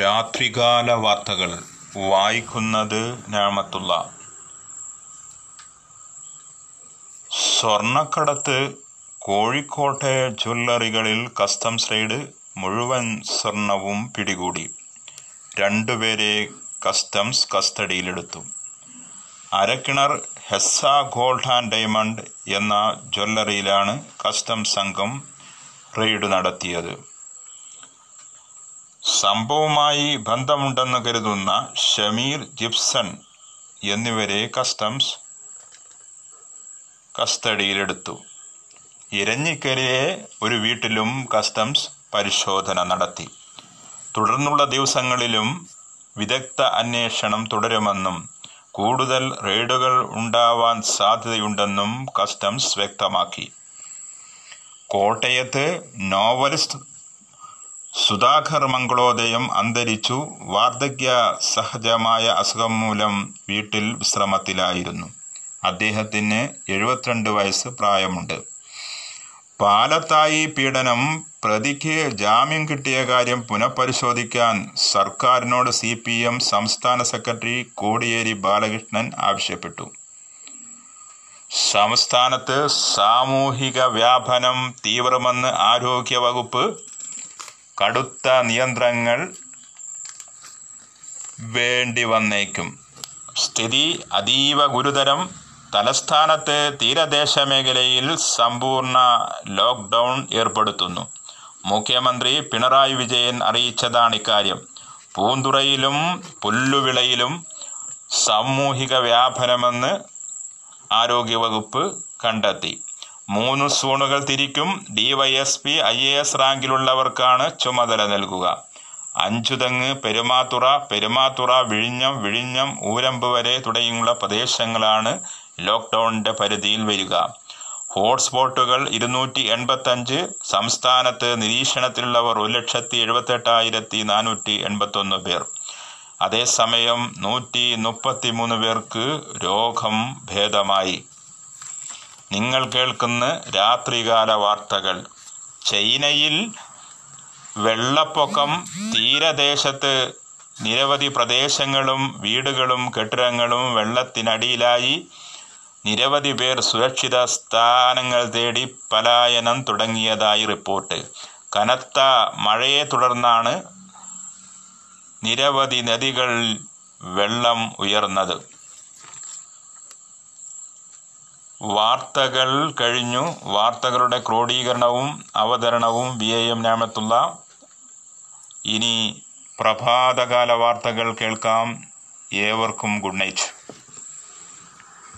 രാത്രികാല വാർത്തകൾ വായിക്കുന്നത് ഞാമത്തുള്ള. സ്വർണക്കടത്ത് കോഴിക്കോട്ടെ ജ്വല്ലറികളിൽ കസ്റ്റംസ് റെയ്ഡ് മുഴുവൻ സ്വർണവും പിടികൂടി. രണ്ടുപേരെ കസ്റ്റംസ് കസ്റ്റഡിയിലെടുത്തു. Arakkinar Hessa gold and diamond എന്ന ജ്വല്ലറിയിലാണ് കസ്റ്റംസ് സംഘം റെയ്ഡ് നടത്തിയത്. സംഭവവുമായി ബന്ധമുണ്ടെന്ന് കരുതുന്ന ഷമീർ ജിപ്സൺ എന്നിവരെ കസ്റ്റംസ് കസ്റ്റഡിയിലെടുത്തു. ഇരഞ്ഞിക്കരയെ ഒരു വീട്ടിലും കസ്റ്റംസ് പരിശോധന നടത്തി. തുടർന്നുള്ള ദിവസങ്ങളിലും വിദഗ്ധ അന്വേഷണം തുടരുമെന്നും കൂടുതൽ റെയ്ഡുകൾ ഉണ്ടാവാൻ സാധ്യതയുണ്ടെന്നും കസ്റ്റംസ് വ്യക്തമാക്കി. കോട്ടയത്ത് നോവലിസ്റ്റ് സുധാകർ മംഗളോദയം അന്തരിച്ചു. വാർദ്ധക്യ സഹജമായ അസുഖം മൂലം വീട്ടിൽ വിശ്രമത്തിലായിരുന്നു. അദ്ദേഹത്തിന് എഴുപത്തിരണ്ട് വയസ്സ് പ്രായമുണ്ട്. പാലത്തായി പീഡനം പ്രതിക്ക് ജാമ്യം കിട്ടിയ കാര്യം പുനഃപരിശോധിക്കാൻ സർക്കാരിനോട് സി പി എം സംസ്ഥാന സെക്രട്ടറി കോടിയേരി ബാലകൃഷ്ണൻ ആവശ്യപ്പെട്ടു. സംസ്ഥാനത്ത് സാമൂഹിക വ്യാപനം തീവ്രമെന്ന് ആരോഗ്യ വകുപ്പ് കടുത്ത നിയന്ത്രണങ്ങൾ വേണ്ടി വന്നേക്കും സ്ഥിതി അതീവ ഗുരുതരം. തലസ്ഥാനത്ത് തീരദേശ മേഖലയിൽ സമ്പൂർണ ലോക്ക്ഡൗൺ ഏർപ്പെടുത്തുന്നു. മുഖ്യമന്ത്രി പിണറായി വിജയൻ അറിയിച്ചതാണ് ഇക്കാര്യം. പൂന്തുറയിലും പുല്ലുവിളയിലും സാമൂഹിക വ്യാപനമെന്ന് ആരോഗ്യവകുപ്പ് കണ്ടെത്തി. മൂന്ന് സോണുകൾ തിരിക്കും. ഡിവൈഎസ്പി ഐ എ എസ് റാങ്കിലുള്ളവർക്കാണ് ചുമതല നൽകുക. അഞ്ചുതെങ്ങ് പെരുമാതുറ പെരുമാതുറ വിഴിഞ്ഞം വിഴിഞ്ഞം ഊരമ്പ് വരെ തുടങ്ങിയുള്ള പ്രദേശങ്ങളാണ് ലോക്ക്ഡൌണിന്റെ പരിധിയിൽ വരിക. ഹോട്ട്സ്പോട്ടുകൾ ഇരുന്നൂറ്റി എൺപത്തഞ്ച് സംസ്ഥാനത്ത് നിരീക്ഷണത്തിലുള്ളവർ ഒരു ലക്ഷത്തി എഴുപത്തെട്ടായിരത്തി നാനൂറ്റി എൺപത്തൊന്ന് പേർ. അതേസമയം നൂറ്റി മുപ്പത്തി മൂന്ന് പേർക്ക് രോഗം ഭേദമായി. നിങ്ങൾ കേൾക്കുന്ന രാത്രികാല വാർത്തകൾ ചൈനയിൽ വെള്ളപ്പൊക്കം തീരദേശത്ത് നിരവധി പ്രദേശങ്ങളും വീടുകളും കെട്ടിടങ്ങളും വെള്ളത്തിനടിയിലായി. നിരവധി പേർ സുരക്ഷിത സ്ഥാനങ്ങൾ തേടി പലായനം തുടങ്ങിയതായി റിപ്പോർട്ട്. കനത്ത മഴയെ തുടർന്നാണ് നിരവധി നദികളിൽ വെള്ളം ഉയർന്നത്. വാർത്തകൾ കഴിഞ്ഞു. വാർത്തകളുടെ ക്രോഡീകരണവും അവതരണവും വി എ എം ഞാമത്തുള്ള ഇനി പ്രഭാതകാല വാർത്തകൾ കേൾക്കാം. ഏവർക്കും ഗുഡ് നൈറ്റ്.